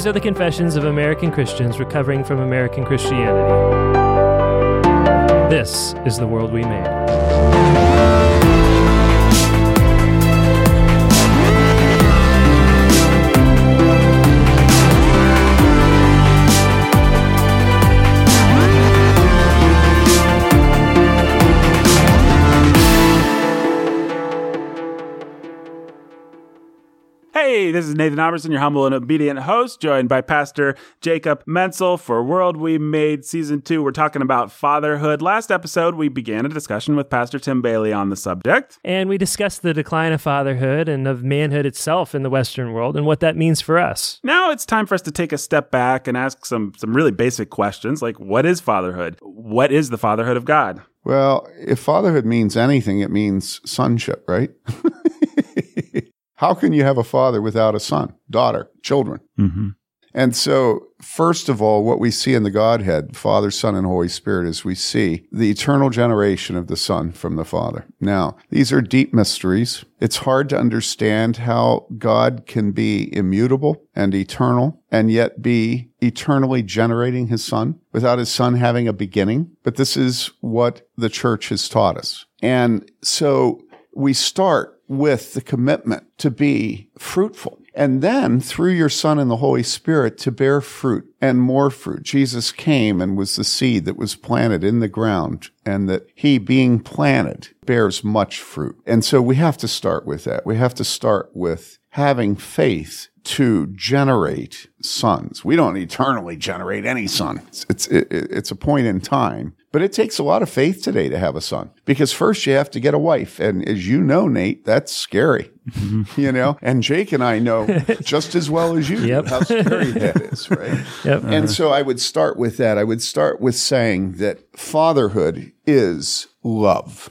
These are the confessions of American Christians recovering from American Christianity. This is the world we made. Hey, this is Nathan Alberson, your humble and obedient host, joined by Pastor Jacob Mentzel for World We Made Season 2. We're talking about fatherhood. Last episode, we began a discussion with Pastor Tim Bayly on the subject. And we discussed the decline of fatherhood and of manhood itself in the Western world and what that means for us. Now it's time for us to take a step back and ask some, some really basic questions like what is fatherhood? What is the fatherhood of God? Well, if fatherhood means anything, it means sonship, right? How can you have a father without a son, daughter, children? Mm-hmm. And so, first of all, what we see in the Godhead, Father, Son, and Holy Spirit, is we see the eternal generation of the Son from the Father. Now, these are deep mysteries. It's hard to understand how God can be immutable and eternal and yet be eternally generating his Son without his Son having a beginning. But this is what the church has taught us. And so, we start with the commitment to be fruitful. And then through your Son and the Holy Spirit to bear fruit and more fruit. Jesus came and was the seed that was planted in the ground and that he being planted bears much fruit. And so we have to start with that. We have to start with having faith to generate sons. We don't eternally generate any son. It's, it's, it, it's a point in time. But it takes a lot of faith today to have a son because first you have to get a wife. And as you know, Nate, that's scary, Mm-hmm. you know, and Jake and I know just as well as you Yep. how scary that is, right? Yep. And so I would start with that. I would start with saying that fatherhood is love.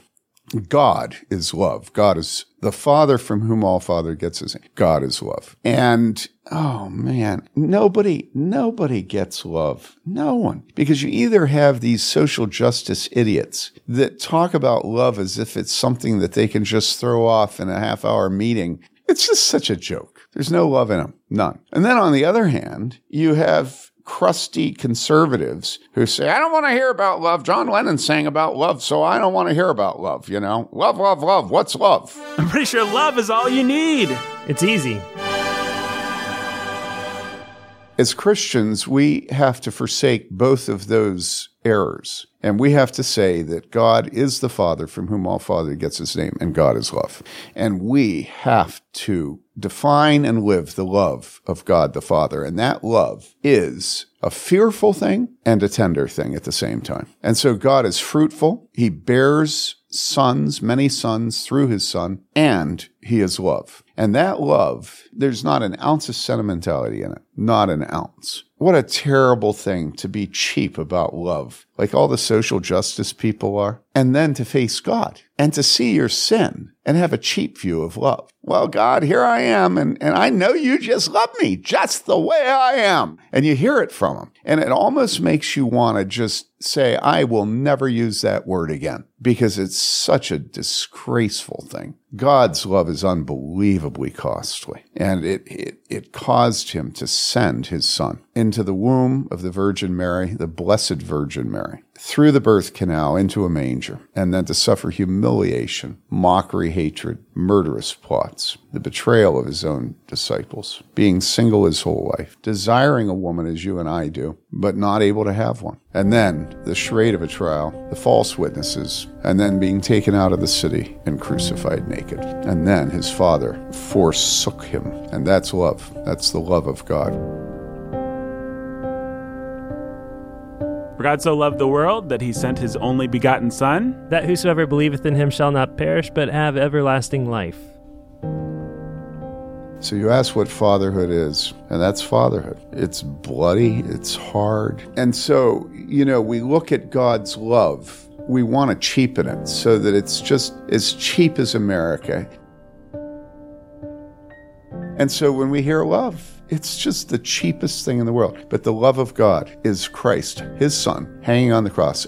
God is love. God is the Father from whom all Father gets his name. God is love. And oh man, nobody, nobody gets love. No one. Because you either have these social justice idiots that talk about love as if it's something that they can just throw off in a half hour meeting. It's just such a joke. There's no love in them. None. And then on the other hand, you have crusty conservatives who say, I don't want to hear about love. John Lennon sang about love, so I don't want to hear about love, you know? Love, love, love. What's love? I'm pretty sure love is all you need. It's easy. As Christians, we have to forsake both of those errors. And we have to say that God is the Father from whom all Father gets his name, and God is love. And we have to define and live the love of God the Father. And that love is a fearful thing and a tender thing at the same time. And so God is fruitful. He bears sons, many sons through his son, and he is love. And that love, there's not an ounce of sentimentality in it. Not an ounce. What a terrible thing to be cheap about love, like all the social justice people are. And then to face God and to see your sin and have a cheap view of love. Well, God, here I am, and, and I know you just love me just the way I am. And you hear it from him. And it almost makes you want to just say, I will never use that word again because it's such a disgraceful thing. God's love is unbelievably costly, and it, it, it caused him to send his son into the womb of the Virgin Mary, the Blessed Virgin Mary, through the birth canal into a manger, and then to suffer humiliation, mockery, hatred, murderous plots, the betrayal of his own disciples, being single his whole life, desiring a woman as you and I do, but not able to have one. And then the charade of a trial, the false witnesses, and then being taken out of the city and crucified naked. And then his father forsook him. And that's love. That's the love of God. For God so loved the world that he sent his only begotten Son. That whosoever believeth in him shall not perish, but have everlasting life. So you ask what fatherhood is, and that's fatherhood. It's bloody, it's hard. And so, you know, we look at God's love, we want to cheapen it so that it's just as cheap as America. And so when we hear love, it's just the cheapest thing in the world. But the love of God is Christ, his son, hanging on the cross.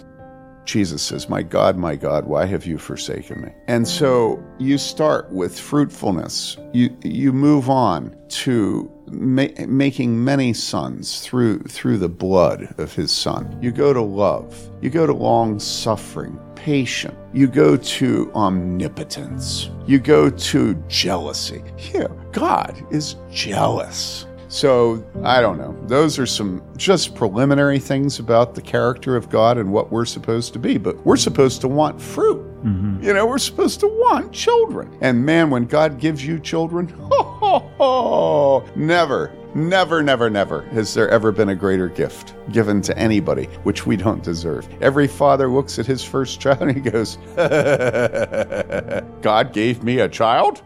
Jesus says, My God, my God, why have you forsaken me? And so you start with fruitfulness. You, you move on to ma- making many sons through through the blood of his son. You go to love. You go to long suffering, patient. You go to omnipotence. You go to jealousy. Yeah, God is jealous. So, I don't know. Those are some just preliminary things about the character of God and what we're supposed to be. But we're supposed to want fruit. Mm-hmm. You know, we're supposed to want children. And man, when God gives you children, ho, ho, ho, never, never, never, never has there ever been a greater gift given to anybody, which we don't deserve. Every father looks at his first child and he goes, God gave me a child?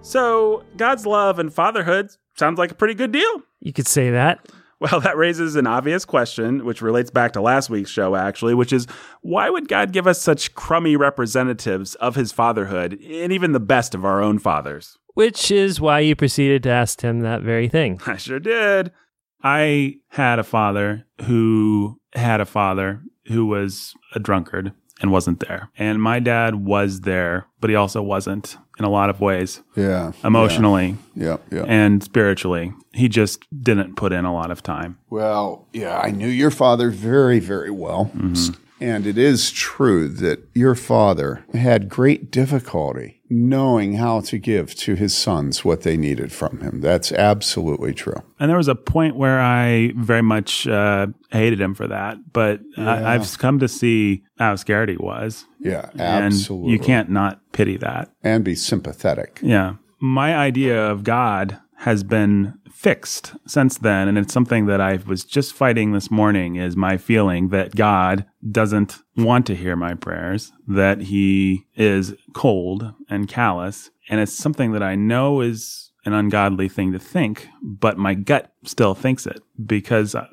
So, God's love and fatherhood sounds like a pretty good deal. You could say that. Well, that raises an obvious question, which relates back to last week's show, actually, which is why would God give us such crummy representatives of his fatherhood and even the best of our own fathers? Which is why you proceeded to ask him that very thing. I sure did. I had a father who had a father who was a drunkard and wasn't there. And my dad was there, but he also wasn't in a lot of ways, Yeah. emotionally Yeah, yeah. and spiritually. He just didn't put in a lot of time. Well, yeah, I knew your father very, very well. Mm-hmm. And it is true that your father had great difficulty knowing how to give to his sons what they needed from him. That's absolutely true. And there was a point where I very much uh, hated him for that, but I, I've come to see how scared he was. Yeah, And absolutely. you can't not pity that. And be sympathetic. Yeah. My idea of God has been fixed since then. And it's something that I was just fighting this morning is my feeling that God doesn't want to hear my prayers, that he is cold and callous. And it's something that I know is an ungodly thing to think, but my gut still thinks it because uh,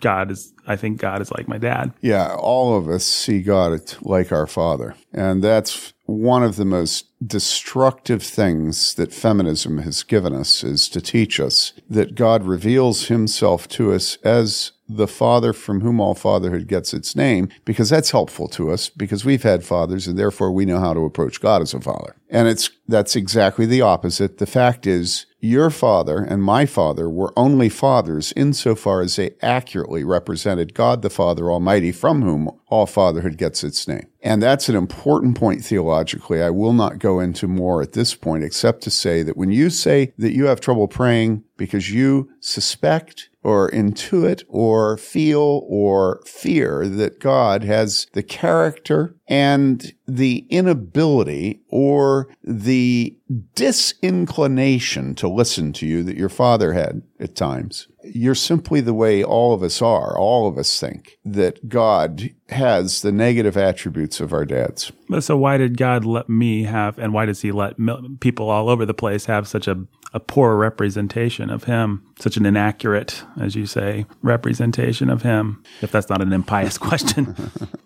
God is, I think God is like my dad. Yeah, all of us see God like our Father. And that's one of the most destructive things that feminism has given us is to teach us that God reveals himself to us as the father from whom all fatherhood gets its name, because that's helpful to us because we've had fathers and therefore we know how to approach God as a father. And it's, that's exactly the opposite. The fact is, your father and my father were only fathers insofar as they accurately represented God the Father Almighty, from whom all fatherhood gets its name. And that's an important point theologically. I will not go into more at this point, except to say that when you say that you have trouble praying because you suspect or intuit or feel or fear that God has the character and the inability or the disinclination to listen to you that your father had at times. You're simply the way all of us are. All of us think that God has the negative attributes of our dads. So why did God let me have, and why does he let people all over the place have such a, a poor representation of him, such an inaccurate, as you say, representation of him? If that's not an impious question.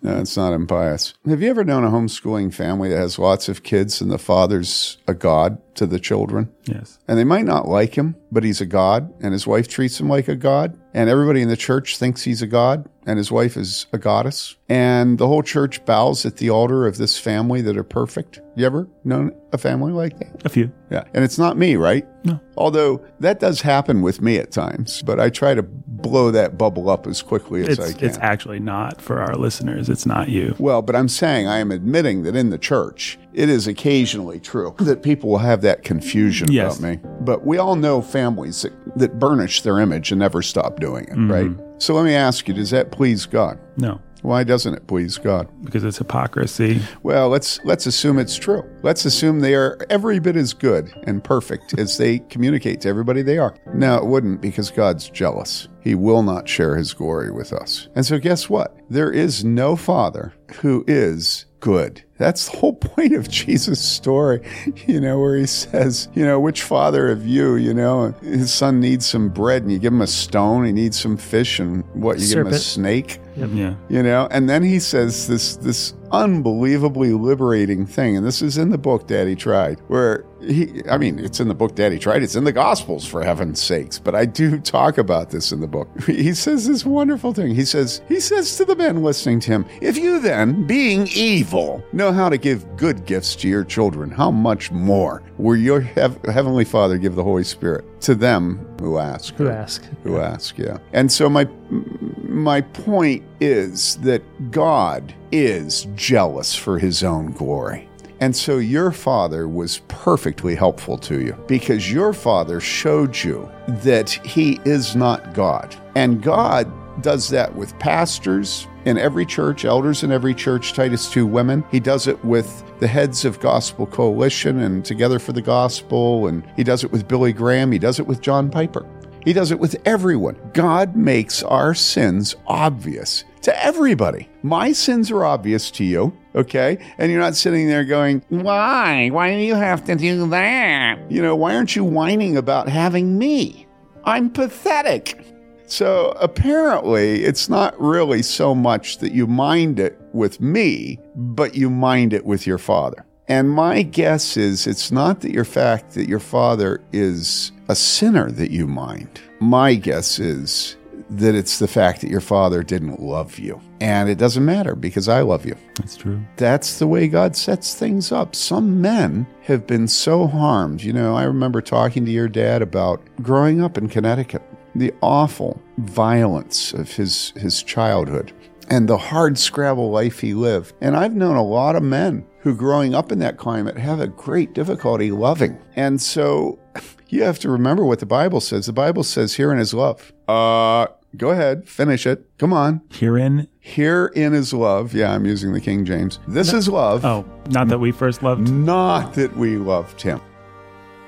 No, it's not impious. Have you ever known a homeschooling family that has lots of kids and the father's a god to the children? yes. And they might not like him, but he's a god, and his wife treats him like a god. And everybody in the church thinks he's a god, and his wife is a goddess. And the whole church bows at the altar of this family that are perfect. You ever known a family like that? A few. Yeah. And it's not me, right? No. Although that does happen with me at times, but I try to blow that bubble up as quickly as I can. it's actually not for our listeners. It's not you. Well, but I'm saying I am admitting that in the church, it is occasionally true that people will have that confusion Yes. about me. But we all know families that, that burnish their image and never stop doing it, right? Mm-hmm. So let me ask you, does that please God? No, Why doesn't it please God? because it's hypocrisy. Well, let's let's assume it's true. Let's assume they are every bit as good and perfect as they communicate to everybody they are. No, it wouldn't because God's jealous. He will not share his glory with us. And so guess what? There is no father who is good. That's the whole point of Jesus' story, you know, where he says, you know, which father of you, you know, his son needs some bread and you give him a stone, he needs some fish and what, you give him a Serpent. snake? Yeah. you know and then he says this this unbelievably liberating thing and this is in the book daddy tried where he, I mean, it's in the book Daddy Tried. It's in the Gospels, for heaven's sakes. But I do talk about this in the book. He says this wonderful thing. He says, he says to the men listening to him, if you then, being evil, know how to give good gifts to your children, how much more will your hev- heavenly Father give the Holy Spirit to them who ask? Who ask? Who ask? Yeah. And so my my point is that God is jealous for His own glory. And so your father was perfectly helpful to you because your father showed you that he is not God. And God does that with pastors in every church, elders in every church, Titus 2 women. He does it with the heads of Gospel Coalition and Together for the Gospel. And he does it with Billy Graham. He does it with John Piper. He does it with everyone. God makes our sins obvious to everybody. My sins are obvious to you, okay? And you're not sitting there going, Why? Why do you have to do that? You know, why aren't you whining about having me? I'm pathetic. So apparently, it's not really so much that you mind it with me, but you mind it with your father. And my guess is it's not that your fact that your father is a sinner that you mind. My guess is that it's the fact that your father didn't love you. And it doesn't matter because I love you. That's true. That's the way God sets things up. Some men have been so harmed. You know, I remember talking to your dad about growing up in Connecticut, the awful violence of his, his childhood and the hard scrabble life he lived. And I've known a lot of men who, growing up in that climate, have a great difficulty loving. And so you have to remember what the Bible says. The Bible says, herein is love. Uh, go ahead, finish it. Come on. Herein. Herein is love. Yeah, I'm using the King James. This is love. Oh, not that we first loved. Not that we loved him,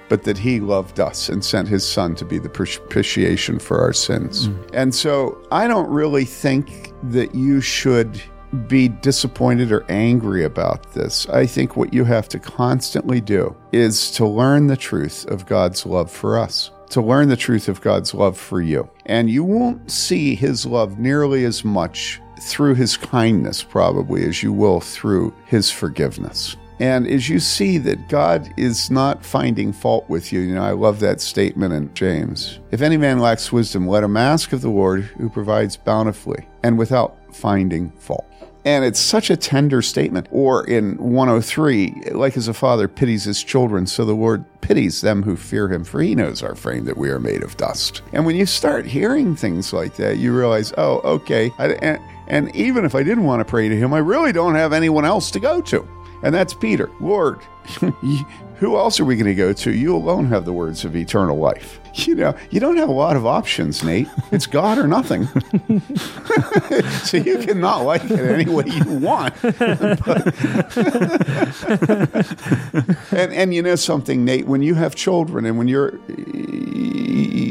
but that he loved us and sent his son to be the propitiation for our sins. Mm. And so I don't really think that you should be disappointed or angry about this. I think what you have to constantly do is to learn the truth of God's love for us, to learn the truth of God's love for you. And you won't see his love nearly as much through his kindness, probably, as you will through his forgiveness. And as you see that God is not finding fault with you, you know, I love that statement in James. If any man lacks wisdom, let him ask of the Lord who provides bountifully and without finding fault. And it's such a tender statement. Or in 103, like as a father pities his children, so the Lord pities them who fear him, for he knows our frame that we are made of dust. And when you start hearing things like that, you realize, oh, okay. I, and, and even if I didn't want to pray to him, I really don't have anyone else to go to. And that's Peter. Lord, who else are we going to go to? You alone have the words of eternal life. You know, you don't have a lot of options, Nate. It's God or nothing. so you cannot like it any way you want. and and you know something, Nate, when you have children and when you're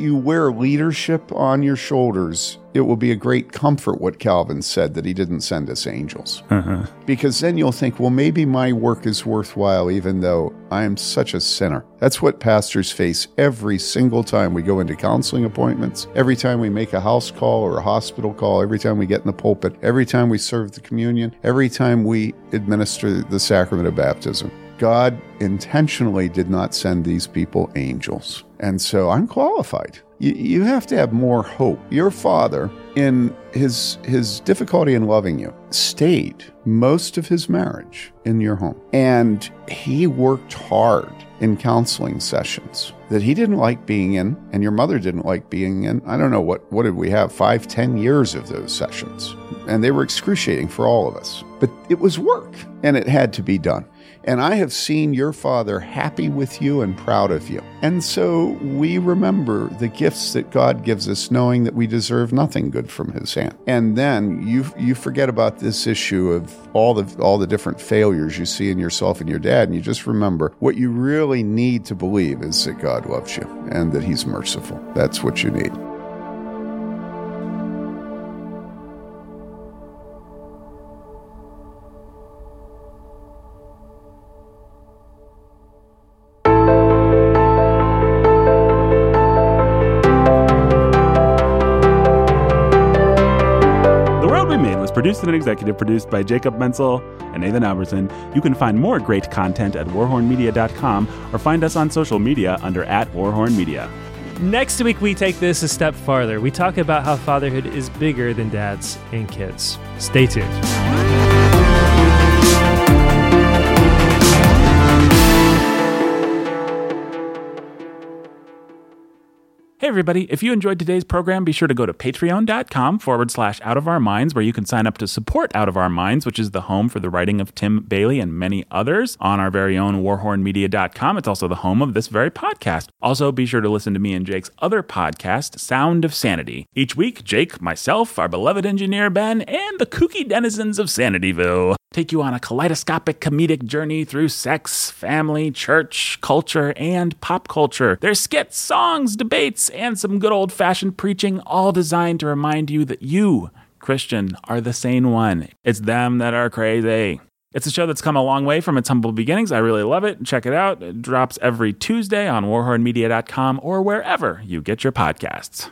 you wear leadership on your shoulders, it will be a great comfort what Calvin said that he didn't send us angels. Uh-huh. Because then you'll think, well, maybe my work is worthwhile even though I am such a sinner. That's what pastors face every single time we go into counseling appointments, every time we make a house call or a hospital call, every time we get in the pulpit, every time we serve the communion, every time we administer the sacrament of baptism. God intentionally did not send these people angels. And so I'm qualified. You, you have to have more hope. Your father, in his his difficulty in loving you, stayed most of his marriage in your home. And he worked hard in counseling sessions that he didn't like being in and your mother didn't like being in. I don't know what what did we have? Five, ten years of those sessions. And they were excruciating for all of us. But it was work and it had to be done. And I have seen your father happy with you and proud of you. And so we remember the gifts that God gives us, knowing that we deserve nothing good from his hand. And then you you forget about this issue of all the all the different failures you see in yourself and your dad, and you just remember what you really need to believe is that God loves you and that he's merciful. That's what you need. Produced and executive produced by Jacob Mentzel and Nathan Alberson. You can find more great content at warhornmedia.com or find us on social media under at warhornmedia. Next week, we take this a step farther. We talk about how fatherhood is bigger than dads and kids. Stay tuned. Everybody. If you enjoyed today's program, be sure to go to patreon.com forward slash out of our minds, where you can sign up to support Out of Our Minds, which is the home for the writing of Tim Bayly and many others on our very own warhornmedia.com. It's also the home of this very podcast. Also, be sure to listen to me and Jake's other podcast, Sound of Sanity. Each week, Jake, myself, our beloved engineer Ben, and the kooky denizens of Sanityville take you on a kaleidoscopic comedic journey through sex, family, church, culture, and pop culture. There's skits, songs, debates, and some good old fashioned preaching, all designed to remind you that you, Christian, are the sane one. It's them that are crazy. It's a show that's come a long way from its humble beginnings. I really love it. Check it out. It drops every Tuesday on warhornmedia.com or wherever you get your podcasts.